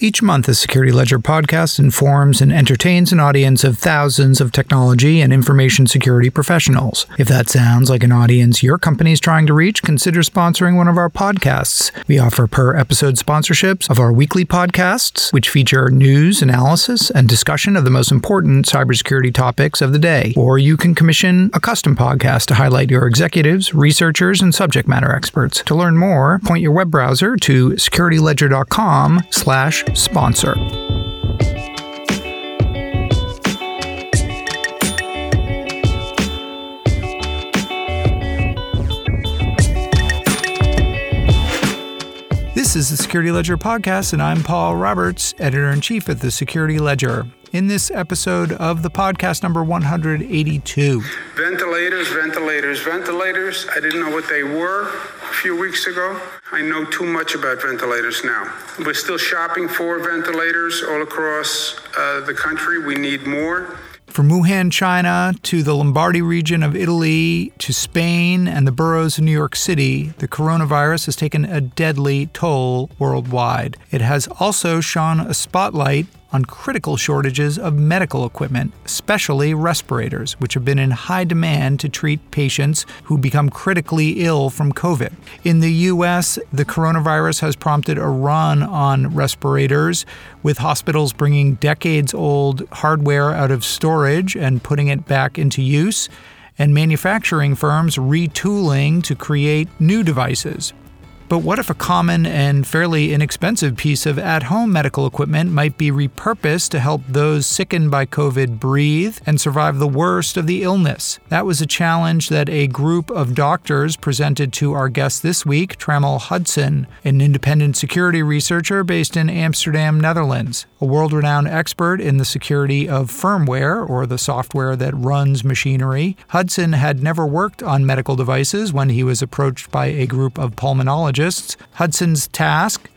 Each month, the Security Ledger podcast informs and entertains an audience of thousands of technology and information security professionals. If that sounds like an audience your company is trying to reach, consider sponsoring one of our podcasts. We offer per episode sponsorships of our weekly podcasts, which feature news, analysis, and discussion of the most important cybersecurity topics of the day. Or you can commission a custom podcast to highlight your executives, researchers, and subject matter experts. To learn more, point your web browser to securityledger.com slash sponsor. This is the Security Ledger podcast, and I'm Paul Roberts, editor in chief at the Security Ledger. In this episode of the podcast number 182, Ventilators, ventilators, ventilators. I didn't know what they were a few weeks ago. I know too much about ventilators now. We're still shopping for ventilators all across uh, the country. We need more. From Wuhan, China, to the Lombardy region of Italy, to Spain and the boroughs of New York City, the coronavirus has taken a deadly toll worldwide. It has also shone a spotlight on critical shortages of medical equipment, especially respirators, which have been in high demand to treat patients who become critically ill from COVID. In the U.S., the coronavirus has prompted a run on respirators, with hospitals bringing decades old hardware out of storage and putting it back into use. And manufacturing firms retooling to create new devices. But what if a common and fairly inexpensive piece of at home medical equipment might be repurposed to help those sickened by COVID breathe and survive the worst of the illness? That was a challenge that a group of doctors presented to our guest this week, Trammell Hudson, an independent security researcher based in Amsterdam, Netherlands. A world renowned expert in the security of firmware, or the software that runs machinery, Hudson had never worked on medical devices when he was approached by a group of pulmonologists Hudson's task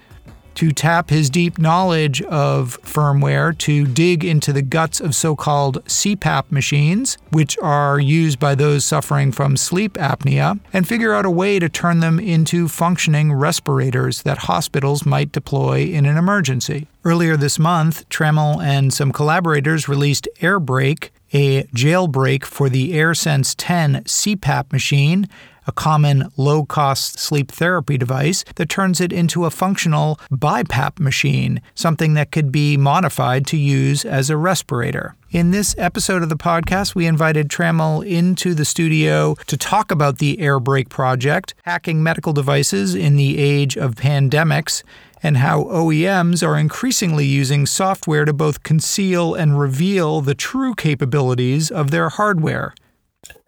to tap his deep knowledge of firmware to dig into the guts of so called CPAP machines, which are used by those suffering from sleep apnea, and figure out a way to turn them into functioning respirators that hospitals might deploy in an emergency. Earlier this month, Trammell and some collaborators released Airbreak, a jailbreak for the AirSense 10 CPAP machine a common low cost sleep therapy device that turns it into a functional BiPAP machine, something that could be modified to use as a respirator. In this episode of the podcast, we invited Trammell into the studio to talk about the Airbreak project, hacking medical devices in the age of pandemics, and how OEMs are increasingly using software to both conceal and reveal the true capabilities of their hardware.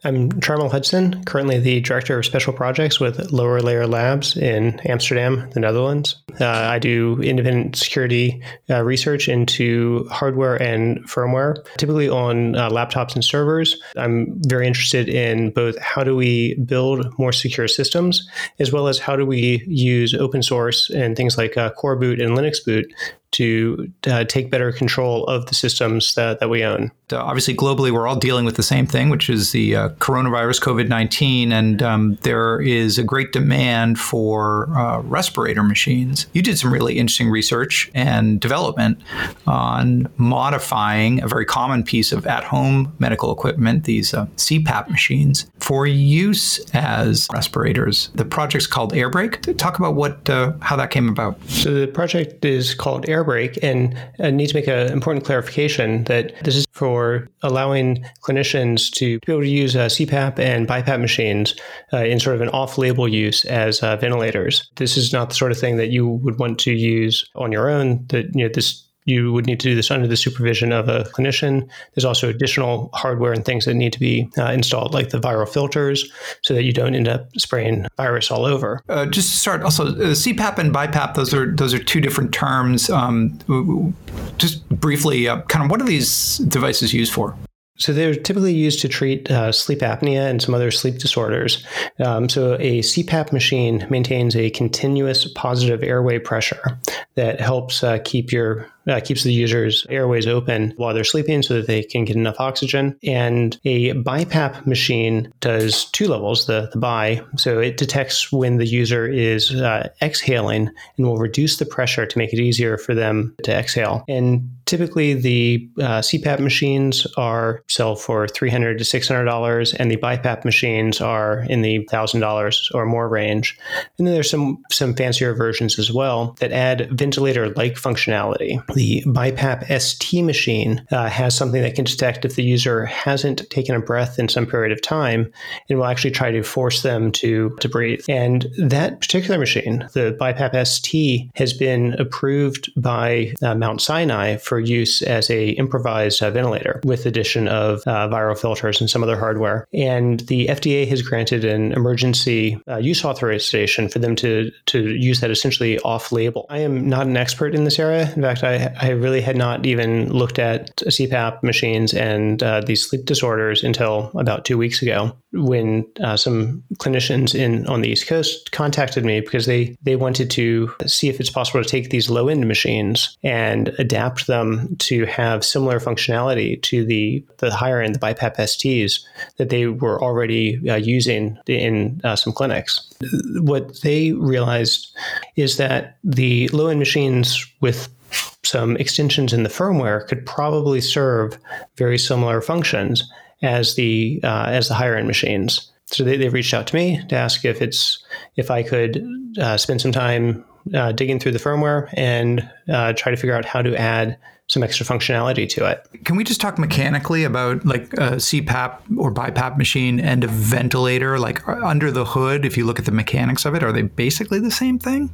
I'm Trammell Hudson, currently the Director of Special Projects with Lower Layer Labs in Amsterdam, the Netherlands. Uh, I do independent security uh, research into hardware and firmware, typically on uh, laptops and servers. I'm very interested in both how do we build more secure systems, as well as how do we use open source and things like uh, coreboot and LinuxBoot to uh, take better control of the systems that, that we own. Obviously, globally, we're all dealing with the same thing, which is the uh, coronavirus, COVID 19, and um, there is a great demand for uh, respirator machines. You did some really interesting research and development on modifying a very common piece of at home medical equipment, these uh, CPAP machines, for use as respirators. The project's called Airbreak. Talk about what uh, how that came about. So, the project is called Airbreak. And I need to make an important clarification that this is for allowing clinicians to be able to use uh, CPAP and BiPAP machines uh, in sort of an off label use as uh, ventilators. This is not the sort of thing that you would want to use on your own. That, you know, this you would need to do this under the supervision of a clinician. There's also additional hardware and things that need to be uh, installed, like the viral filters, so that you don't end up spraying virus all over. Uh, just to start, also uh, CPAP and BiPAP; those are those are two different terms. Um, just briefly, uh, kind of what are these devices used for? So they're typically used to treat uh, sleep apnea and some other sleep disorders. Um, so a CPAP machine maintains a continuous positive airway pressure that helps uh, keep your uh, keeps the user's airways open while they're sleeping so that they can get enough oxygen. And a BiPAP machine does two levels, the, the BI. So it detects when the user is uh, exhaling and will reduce the pressure to make it easier for them to exhale. And typically the uh, CPAP machines are sell for $300 to $600 and the BiPAP machines are in the $1,000 or more range. And then there's some, some fancier versions as well that add ventilator-like functionality. The BiPAP ST machine uh, has something that can detect if the user hasn't taken a breath in some period of time and will actually try to force them to, to breathe. And that particular machine, the BiPAP ST, has been approved by uh, Mount Sinai for use as a improvised uh, ventilator with addition of uh, viral filters and some other hardware. And the FDA has granted an emergency uh, use authorization for them to, to use that essentially off label. I am not an expert in this area. In fact, I, I really had not even looked at CPAP machines and uh, these sleep disorders until about two weeks ago when uh, some clinicians in on the East Coast contacted me because they, they wanted to see if it's possible to take these low end machines and adapt them to have similar functionality to the, the higher end, the BiPAP STs that they were already uh, using in uh, some clinics. What they realized is that the low end machines with some extensions in the firmware could probably serve very similar functions as the uh, as the higher end machines. So they, they reached out to me to ask if it's if I could uh, spend some time uh, digging through the firmware and uh, try to figure out how to add some extra functionality to it. Can we just talk mechanically about like a CPAP or BiPAP machine and a ventilator? Like under the hood, if you look at the mechanics of it, are they basically the same thing?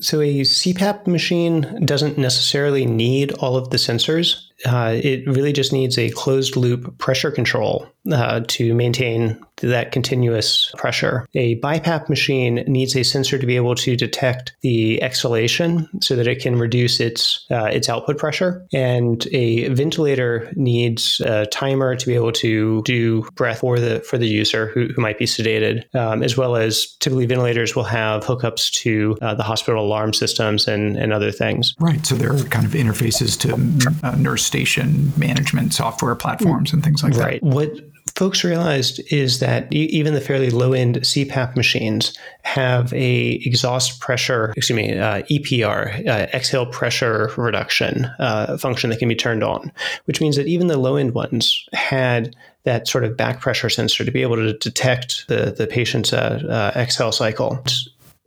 So a CPAP machine doesn't necessarily need all of the sensors. Uh, it really just needs a closed loop pressure control uh, to maintain that continuous pressure. A BiPAP machine needs a sensor to be able to detect the exhalation so that it can reduce its uh, its output pressure, and a ventilator needs a timer to be able to do breath for the for the user who, who might be sedated, um, as well as typically ventilators will have hookups to uh, the hospital alarm systems and and other things. Right. So there are kind of interfaces to uh, nurse station management software platforms and things like right. that. What folks realized is that even the fairly low end CPAP machines have a exhaust pressure, excuse me, uh, EPR, uh, exhale pressure reduction uh, function that can be turned on, which means that even the low end ones had that sort of back pressure sensor to be able to detect the, the patient's uh, uh, exhale cycle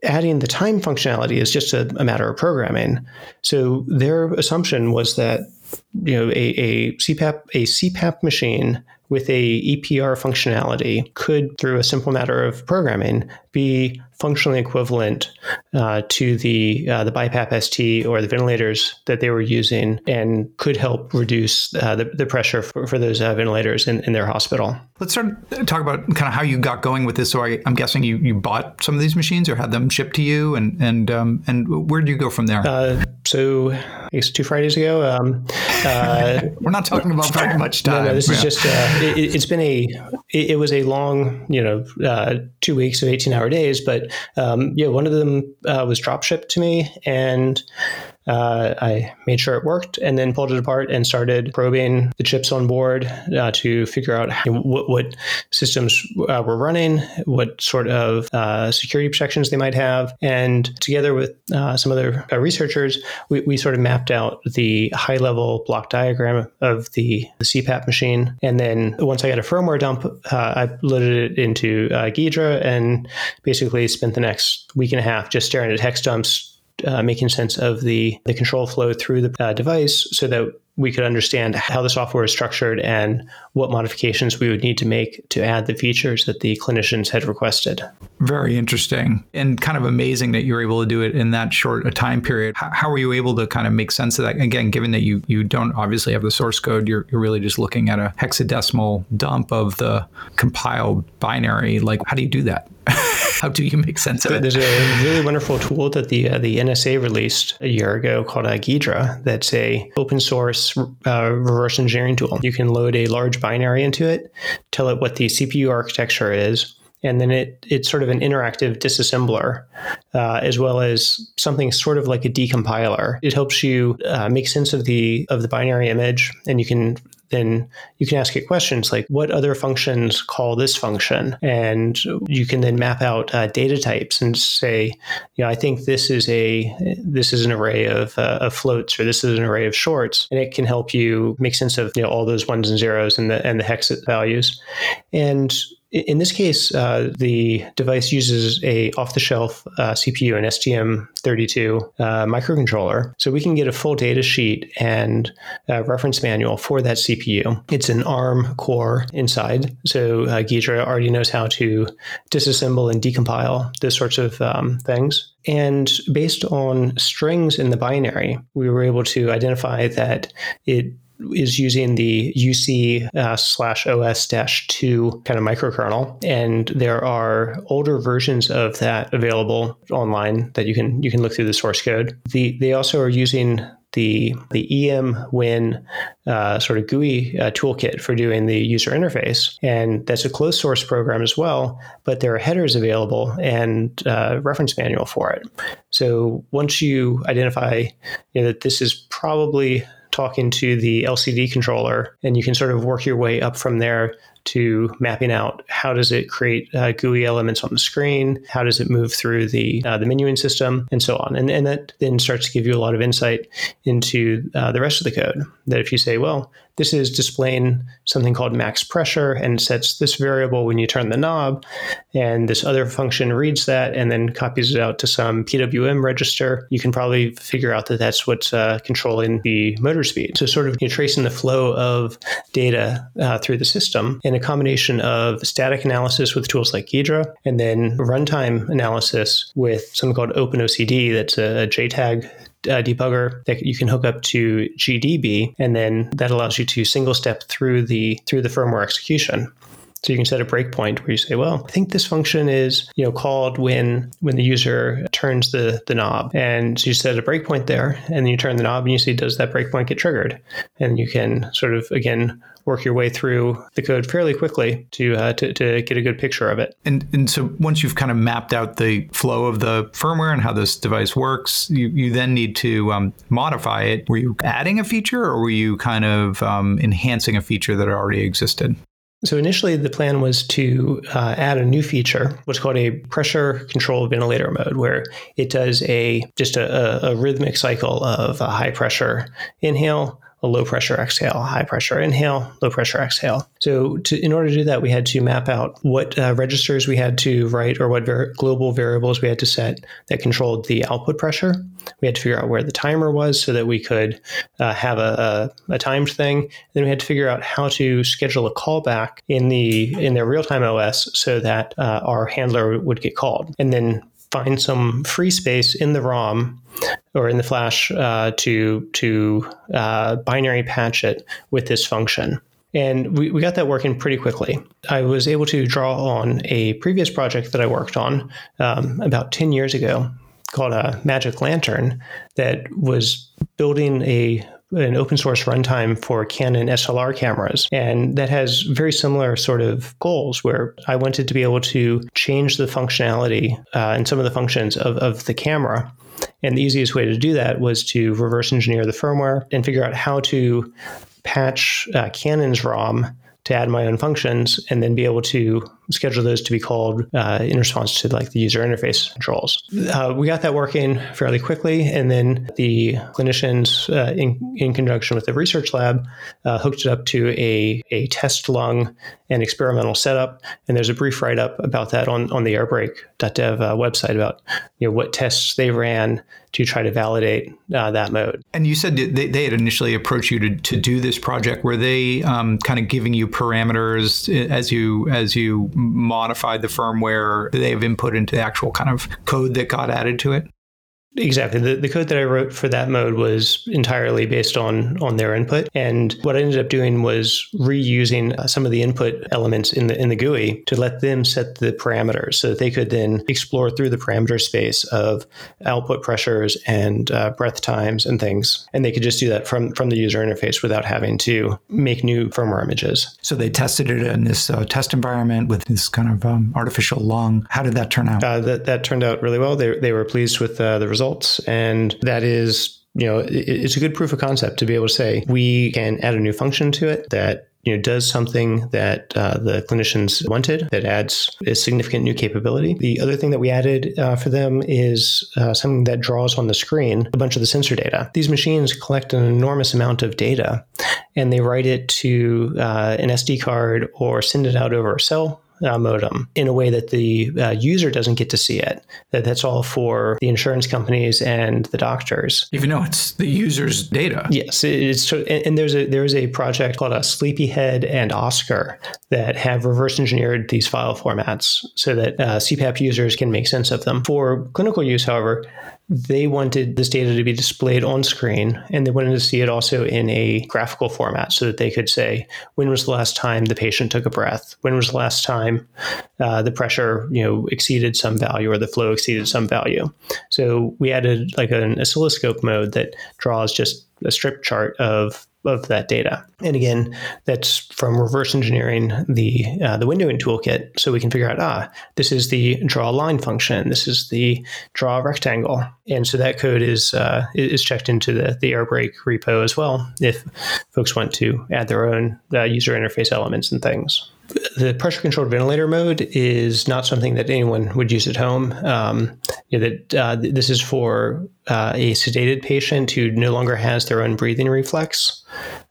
adding the time functionality is just a, a, matter of programming. So their assumption was that you know a, a CPAP a CPAP machine with a EPR functionality could, through a simple matter of programming, be functionally equivalent uh, to the uh, the BiPAP ST or the ventilators that they were using, and could help reduce uh, the, the pressure for, for those uh, ventilators in, in their hospital. Let's start talk about kind of how you got going with this. So I, am guessing you, you bought some of these machines or had them shipped to you, and and um, and where did you go from there? Uh, so I guess two Fridays ago. Um, uh, We're not talking about very much time. No, no this yeah. is just it, has been a it, it, was a long you know two weeks of 18 hour days, but um, yeah, one of them uh, was drop shipped to me, and uh, I made sure it worked and then pulled it apart and started probing the chips on board uh, to figure out how, what, what, systems uh, were running, what sort of uh, security protections they might have. And together with uh, some other uh, researchers, we, we, sort of mapped out the high level block diagram of the, the, CPAP machine. And then once I got a firmware dump, I loaded it into Ghidra and basically spent the next week and a half just staring at hex dumps uh, making sense of the, the control flow through the uh, device so that we could understand how the software is structured and what modifications we would need to make to add the features that the clinicians had requested. Very interesting and kind of amazing that you were able to do it in that short a time period. How, were you able to kind of make sense of that? Again, given that you, you don't obviously have the source code, you're, you're really just looking at a hexadecimal dump of the compiled binary. Like, how do you do that? How do you make sense of it? There's a really wonderful tool that the uh, the NSA released a year ago called uh, Ghidra. That's a open source uh, reverse engineering tool. You can load a large binary into it, tell it what the CPU architecture is, and then it it's sort of an interactive disassembler, uh, as well as something sort of like a decompiler. It helps you uh, make sense of the of the binary image, and you can then you can ask it questions like what other functions call this function? And you can then map out uh, data types and say you know i think this is a this is an array of, uh, of floats or this is an array of shorts and it can help you make sense of you know all those ones and zeros and the and the hex values. And in this case, uh, the device uses a off-the-shelf uh, CPU, an STM32 uh, microcontroller, so we can get a full data sheet and reference manual for that CPU. It's an ARM core inside, so uh, Ghidra already knows how to disassemble and decompile those sorts of um, things. And based on strings in the binary, we were able to identify that it is using the UC uh, slash OS dash two kind of microkernel, and there are older versions of that available online that you can you can look through the source code. The they also are using the the EMWin uh, sort of GUI uh, toolkit for doing the user interface, and that's a closed source program as well. But there are headers available and uh, reference manual for it. So once you identify you know, that this is probably talking to the LCD controller, and you can sort of work your way up from there to mapping out how does it create uh, GUI elements on the screen, how does it move through the uh, the menuing system, and so on. And, and that then starts to give you a lot of insight into uh, the rest of the code. That if you say, well, this is displaying something called max pressure and sets this variable when you turn the knob. And this other function reads that and then copies it out to some PWM register. You can probably figure out that that's what's uh, controlling the motor speed. So, sort of you know, tracing the flow of data uh, through the system in a combination of static analysis with tools like Ghidra and then runtime analysis with something called OpenOCD that's a JTAG uh, debugger that you can hook up to GDB, and then that allows you to single step through the through the firmware execution. So you can set a breakpoint where you say, well, I think this function is, you know, called when when the user turns the, the knob. And so you set a breakpoint there and then you turn the knob and you see does that breakpoint get triggered? And you can sort of again work your way through the code fairly quickly to, uh, to, to get a good picture of it. And, and so once you've kind of mapped out the flow of the firmware and how this device works, you, you then need to um, modify it. Were you adding a feature or were you kind of um, enhancing a feature that already existed? So initially, the plan was to uh, add a new feature, what's called a pressure control ventilator mode, where it does a just a, a rhythmic cycle of a high pressure inhale, a low pressure exhale, high pressure inhale, low pressure exhale. So, to, in order to do that, we had to map out what uh, registers we had to write or what ver- global variables we had to set that controlled the output pressure. We had to figure out where the timer was so that we could uh, have a, a, a, timed thing. And Then we had to figure out how to schedule a callback in the in their real time OS so that uh, our handler would get called. And then find some free space in the ROM or in the flash uh, to to uh, binary patch it with this function. And we, we got that working pretty quickly. I was able to draw on a previous project that I worked on um, about 10 years ago called a Magic Lantern that was building a an open source runtime for Canon SLR cameras. And that has very similar sort of goals where I wanted to be able to change the functionality uh, and some of the functions of, of the camera. And the easiest way to do that was to reverse engineer the firmware and figure out how to patch uh, Canon's ROM to add my own functions and then be able to schedule those to be called uh, in response to like the user interface controls. Uh, we got that working fairly quickly, and then the clinicians, uh, in, in conjunction with the research lab, uh, hooked it up to a, a test lung and experimental setup. And there's a brief write up about that on, on the airbreak.dev uh, website about you know what tests they ran to try to validate uh, that mode. And you said they, they had initially approached you to, to do this project. Were they um, kind of giving you parameters as you as you modified the firmware? They have input into the actual kind of code that got added to it? Exactly. The, the code that I wrote for that mode was entirely based on on their input, and what I ended up doing was reusing some of the input elements in the in the GUI to let them set the parameters, so that they could then explore through the parameter space of output pressures and uh, breath times and things, and they could just do that from from the user interface without having to make new firmware images. So they tested it in this uh, test environment with this kind of um, artificial lung. How did that turn out? Uh, that that turned out really well. They they were pleased with uh, the results results. And that is, you know, it's a good proof of concept to be able to say we can add a new function to it that you know, does something that uh, the clinicians wanted that adds a significant new capability. The other thing that we added uh, for them is uh, something that draws on the screen a bunch of the sensor data. These machines collect an enormous amount of data and they write it to uh, an SD card or send it out over a cell uh, modem in a way that the uh, user doesn't get to see it. That that's all for the insurance companies and the doctors. Even though it's the user's data. Yes, it's and, and there's a there is a project called a Sleepyhead and Oscar that have reverse engineered these file formats so that uh, CPAP users can make sense of them. For clinical use, however, they wanted this data to be displayed on screen and they wanted to see it also in a graphical format so that they could say when was the last time the patient took a breath? When was the last time uh, the pressure you know exceeded some value or the flow exceeded some value? So we added like an oscilloscope mode that draws just a strip chart of of that data. And again, that's from reverse engineering the uh, the windowing toolkit, so we can figure out ah, this is the draw line function, this is the draw rectangle, and so that code is uh, is checked into the the Airbreak repo as well if folks want to add their own uh, user interface elements and things the pressure controlled ventilator mode is not something that anyone would use at home. Um, you know, that uh, this is for uh, a sedated patient who no longer has their own breathing reflex.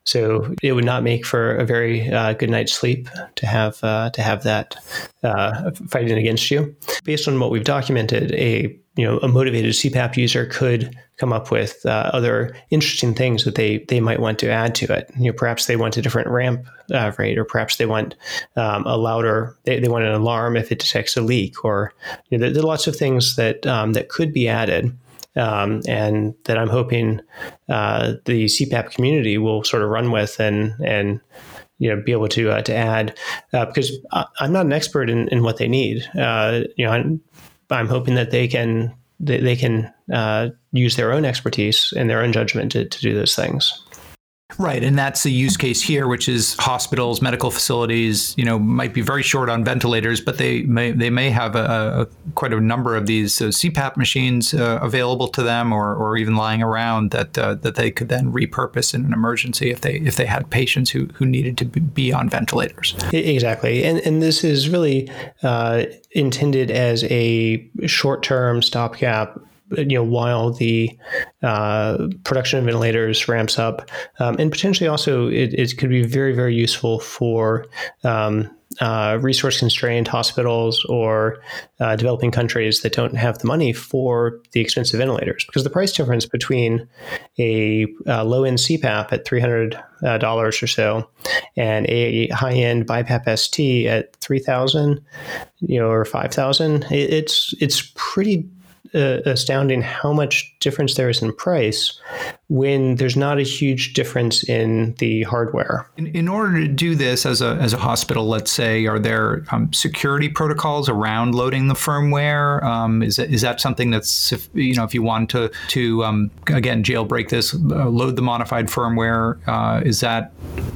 So it would not make for a very uh, good night's sleep to have uh, to have that uh, fighting against you. Based on what we've documented, a you know a motivated CPAP user could come up with uh, other interesting things that they they might want to add to it. You know, perhaps they want a different ramp uh, rate, or perhaps they want um, a louder. They, they want an alarm if it detects a leak, or you know, there, there, are lots of things that um, that could be added um, and that I'm hoping uh, the CPAP community will sort of run with and and you know be able to uh, to add uh, because I, am not an expert in, in what they need. Uh, you know, I'm, I'm, hoping that they can they, they can uh, use their own expertise and their own judgment to, to do those things. Right, and that's the use case here, which is hospitals, medical facilities. You know, might be very short on ventilators, but they may they may have a, a quite a number of these uh, CPAP machines uh, available to them, or, or even lying around that uh, that they could then repurpose in an emergency if they if they had patients who who needed to be on ventilators. Exactly, and and this is really uh, intended as a short term stopgap you know while the uh, production of ventilators ramps up, um, and potentially also it, it, could be very very useful for um, uh, resource constrained hospitals or uh, developing countries that don't have the money for the expensive ventilators. Because the price difference between a uh, low end CPAP at $300 uh, or so and a high end BiPAP ST at 3000 you know, or 5000 it's, it's pretty uh, astounding how much difference there is in price when there's not a huge difference in the hardware. In, in order to do this as a, as a hospital, let's say, are there um, security protocols around loading the firmware? Um, is, that, is that something that's, if, you know, if you want to, to um, again, jailbreak this, uh, load the modified firmware, uh, is that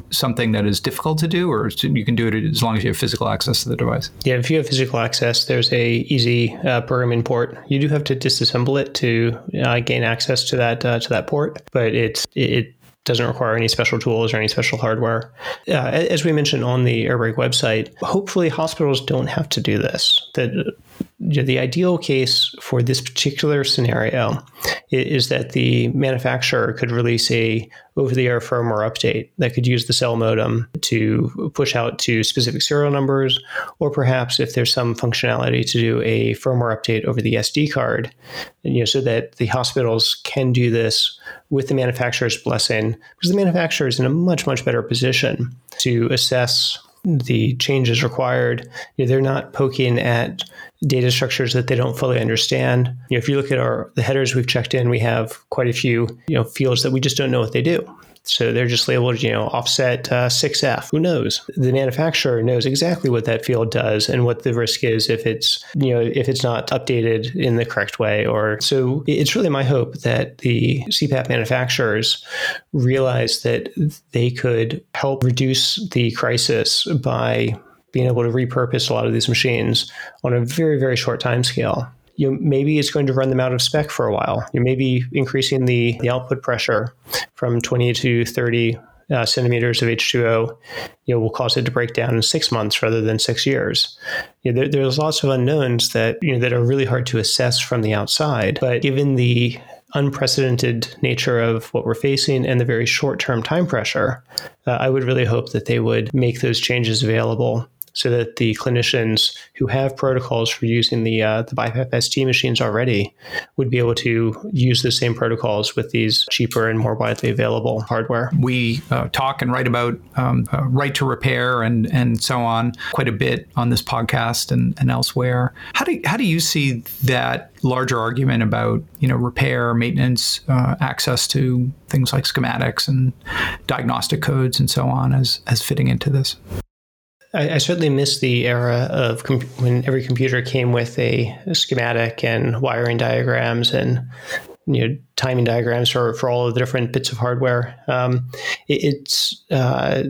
something that is difficult to do or you can do it as long as you have physical access to the device? Yeah, if you have physical access, there's a easy uh, programming port. You do have to disassemble it to uh, gain access to that uh, to that port, but it's it doesn't require any special tools or any special hardware. Uh, as we mentioned on the Airbreak website, hopefully hospitals don't have to do this. That the ideal case for this particular scenario is that the manufacturer could release a over-the-air firmware update that could use the cell modem to push out to specific serial numbers, or perhaps if there's some functionality to do a firmware update over the SD card, you know, so that the hospitals can do this with the manufacturer's blessing, because the manufacturer is in a much much better position to assess the changes required. You know, they're not poking at data structures that they don't fully understand. You know, if you look at our the headers we've checked in, we have quite a few you know fields that we just don't know what they do. So they're just labeled, you know, offset uh, 6F. Who knows? The manufacturer knows exactly what that field does and what the risk is if it's, you know, if it's not updated in the correct way. Or so it's really my hope that the CPAP manufacturers realize that they could help reduce the crisis by being able to repurpose a lot of these machines on a very, very short time scale you know, maybe it's going to run them out of spec for a while. You may be increasing the, the output pressure from 20 to 30 uh, centimeters of H2O, you know, will cause it to break down in six months rather than six years. You know, there, there's lots of unknowns that you know that are really hard to assess from the outside. But given the unprecedented nature of what we're facing and the very short-term time pressure, uh, I would really hope that they would make those changes available so that the clinicians who have protocols for using the uh, the BiPAP ST machines already would be able to use the same protocols with these cheaper and more widely available hardware. We uh, talk and write about um, uh, right to repair and and so on quite a bit on this podcast and, and elsewhere. How do how do you see that larger argument about you know repair, maintenance, uh, access to things like schematics and diagnostic codes and so on as as fitting into this? I, I, certainly miss the era of com- when every computer came with a, a, schematic and wiring diagrams and you know timing diagrams for, for all of the different bits of hardware. Um, it, it's uh,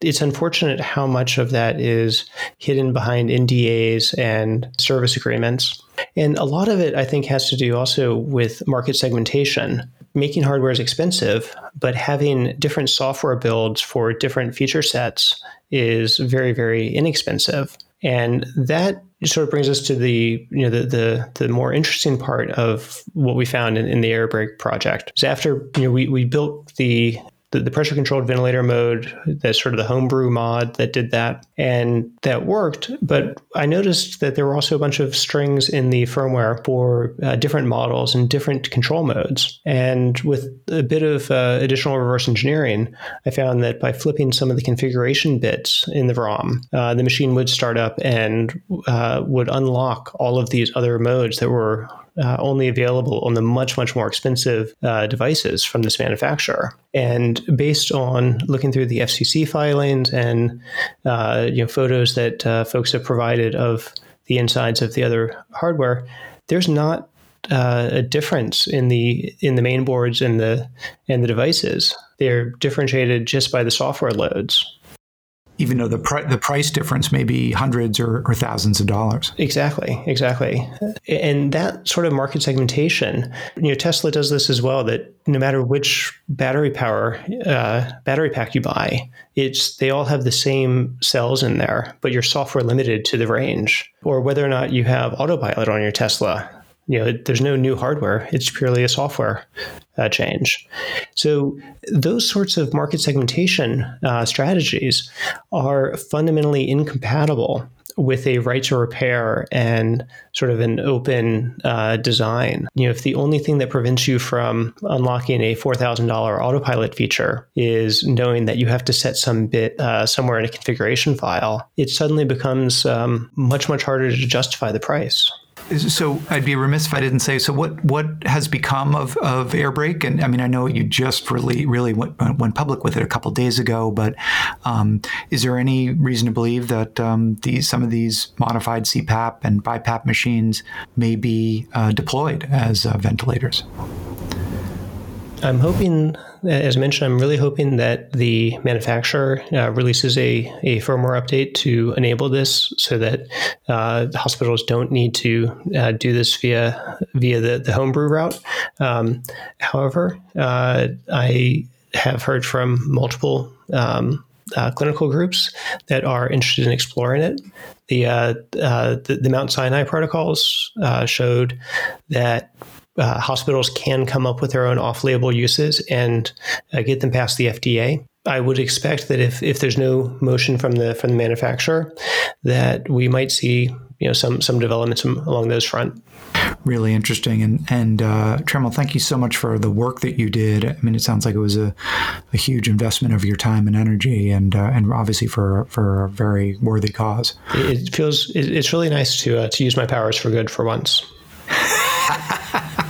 it's unfortunate how much of that is hidden behind NDAs and service agreements. And a lot of it, I think, has to do also with market segmentation. Making hardware is expensive, but having different software builds for different feature sets is very, very inexpensive. And that sort of brings us to the you know the the, the more interesting part of what we found in, in the Airbreak project. So after you know we, we built the the, the pressure controlled ventilator mode, that's sort of the homebrew mod that did that. And that worked. But I noticed that there were also a bunch of strings in the firmware for uh, different models and different control modes. And with a bit of uh, additional reverse engineering, I found that by flipping some of the configuration bits in the ROM, uh, the machine would start up and uh, would unlock all of these other modes that were uh, only available on the much, much more expensive uh, devices from this manufacturer. And based on looking through the FCC filings and uh, you know photos that uh, folks have provided of the insides of the other hardware, there's not uh, a difference in the in the main boards and the and the devices. They're differentiated just by the software loads even though the the price difference may be hundreds or, or, thousands of dollars. Exactly, exactly, and that sort of market segmentation. You know, Tesla does this as well. That no matter which battery power uh, battery pack you buy, it's they all have the same cells in there, but your software limited to the range. Or whether or not you have autopilot on your Tesla, you know, there's no new hardware. It's purely a software uh, change. So those sorts of market segmentation uh, strategies are fundamentally incompatible with a right to repair and sort of an open uh, design. You know, if the only thing that prevents you from unlocking a four thousand dollar autopilot feature is knowing that you have to set some bit uh, somewhere in a configuration file, it suddenly becomes um, much much harder to justify the price so I'd be remiss if I didn't say. So what what has become of of Airbreak? And I mean, I know you just really really went, went public with it a couple days ago, but um, is there any reason to believe that um, these some of these modified CPAP and BiPAP machines may be uh, deployed as uh, ventilators? I'm hoping, as mentioned, I'm really hoping that the manufacturer uh, releases a, a firmware update to enable this so that uh, hospitals don't need to uh, do this via via the, the homebrew route. Um, however, uh, I have heard from multiple um, uh, clinical groups that are interested in exploring it. The, uh, the, the Mount Sinai protocols showed that uh, hospitals can come up with their own off-label uses and uh, get them past the FDA. I would expect that if, if there's no motion from the from the manufacturer, that we might see you know some some developments along those front really interesting. And and uh, Trammell, thank you so much for the work that you did. I mean, it sounds like it was a, a huge investment of your time and energy, and uh, and obviously for for a very worthy cause. It feels it's really nice to uh, to use my powers for good for once.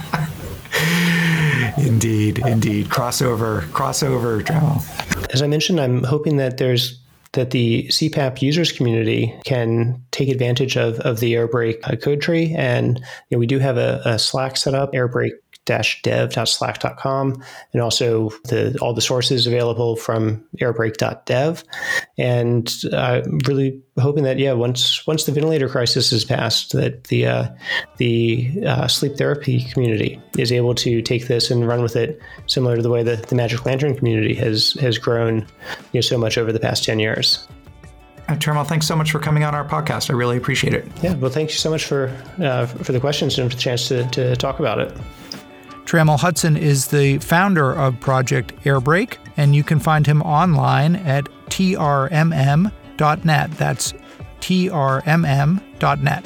indeed, indeed, crossover, crossover, Trammell. As I mentioned, I'm hoping that there's that the CPAP users community can take advantage of, of the Airbreak code tree. And you know, we do have a, a Slack set up, Airbreak dev.slack.com and also the, all the sources available from airbreak.dev and i'm really hoping that yeah once once the ventilator crisis is passed that the uh, the uh, sleep therapy community is able to take this and run with it similar to the way that the magic lantern community has has grown you know so much over the past 10 years uh, Trammell, thanks so much for coming on our podcast. I really appreciate it. Yeah, well, thank you so much for uh, for the questions and for the chance to, to talk about it. Trammell Hudson is the founder of Project Airbreak, and you can find him online at trmm.net. That's trmm.net.